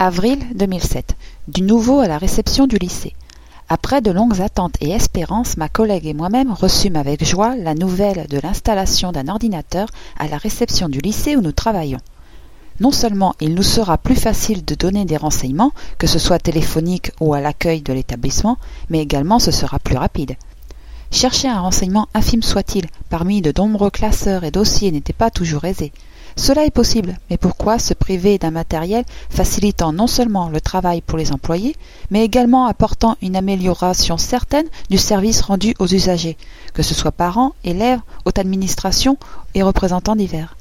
Avril 2007. Du nouveau à la réception du lycée. Après de longues attentes et espérances, ma collègue et moi-même reçûmes avec joie la nouvelle de l'installation d'un ordinateur à la réception du lycée où nous travaillons. Non seulement il nous sera plus facile de donner des renseignements, que ce soit téléphonique ou à l'accueil de l'établissement, mais également ce sera plus rapide. Chercher un renseignement infime soit-il parmi de nombreux classeurs et dossiers n'était pas toujours aisé. Cela est possible, mais pourquoi se priver d'un matériel facilitant non seulement le travail pour les employés, mais également apportant une amélioration certaine du service rendu aux usagers, que ce soit parents, élèves, haute administration et représentants divers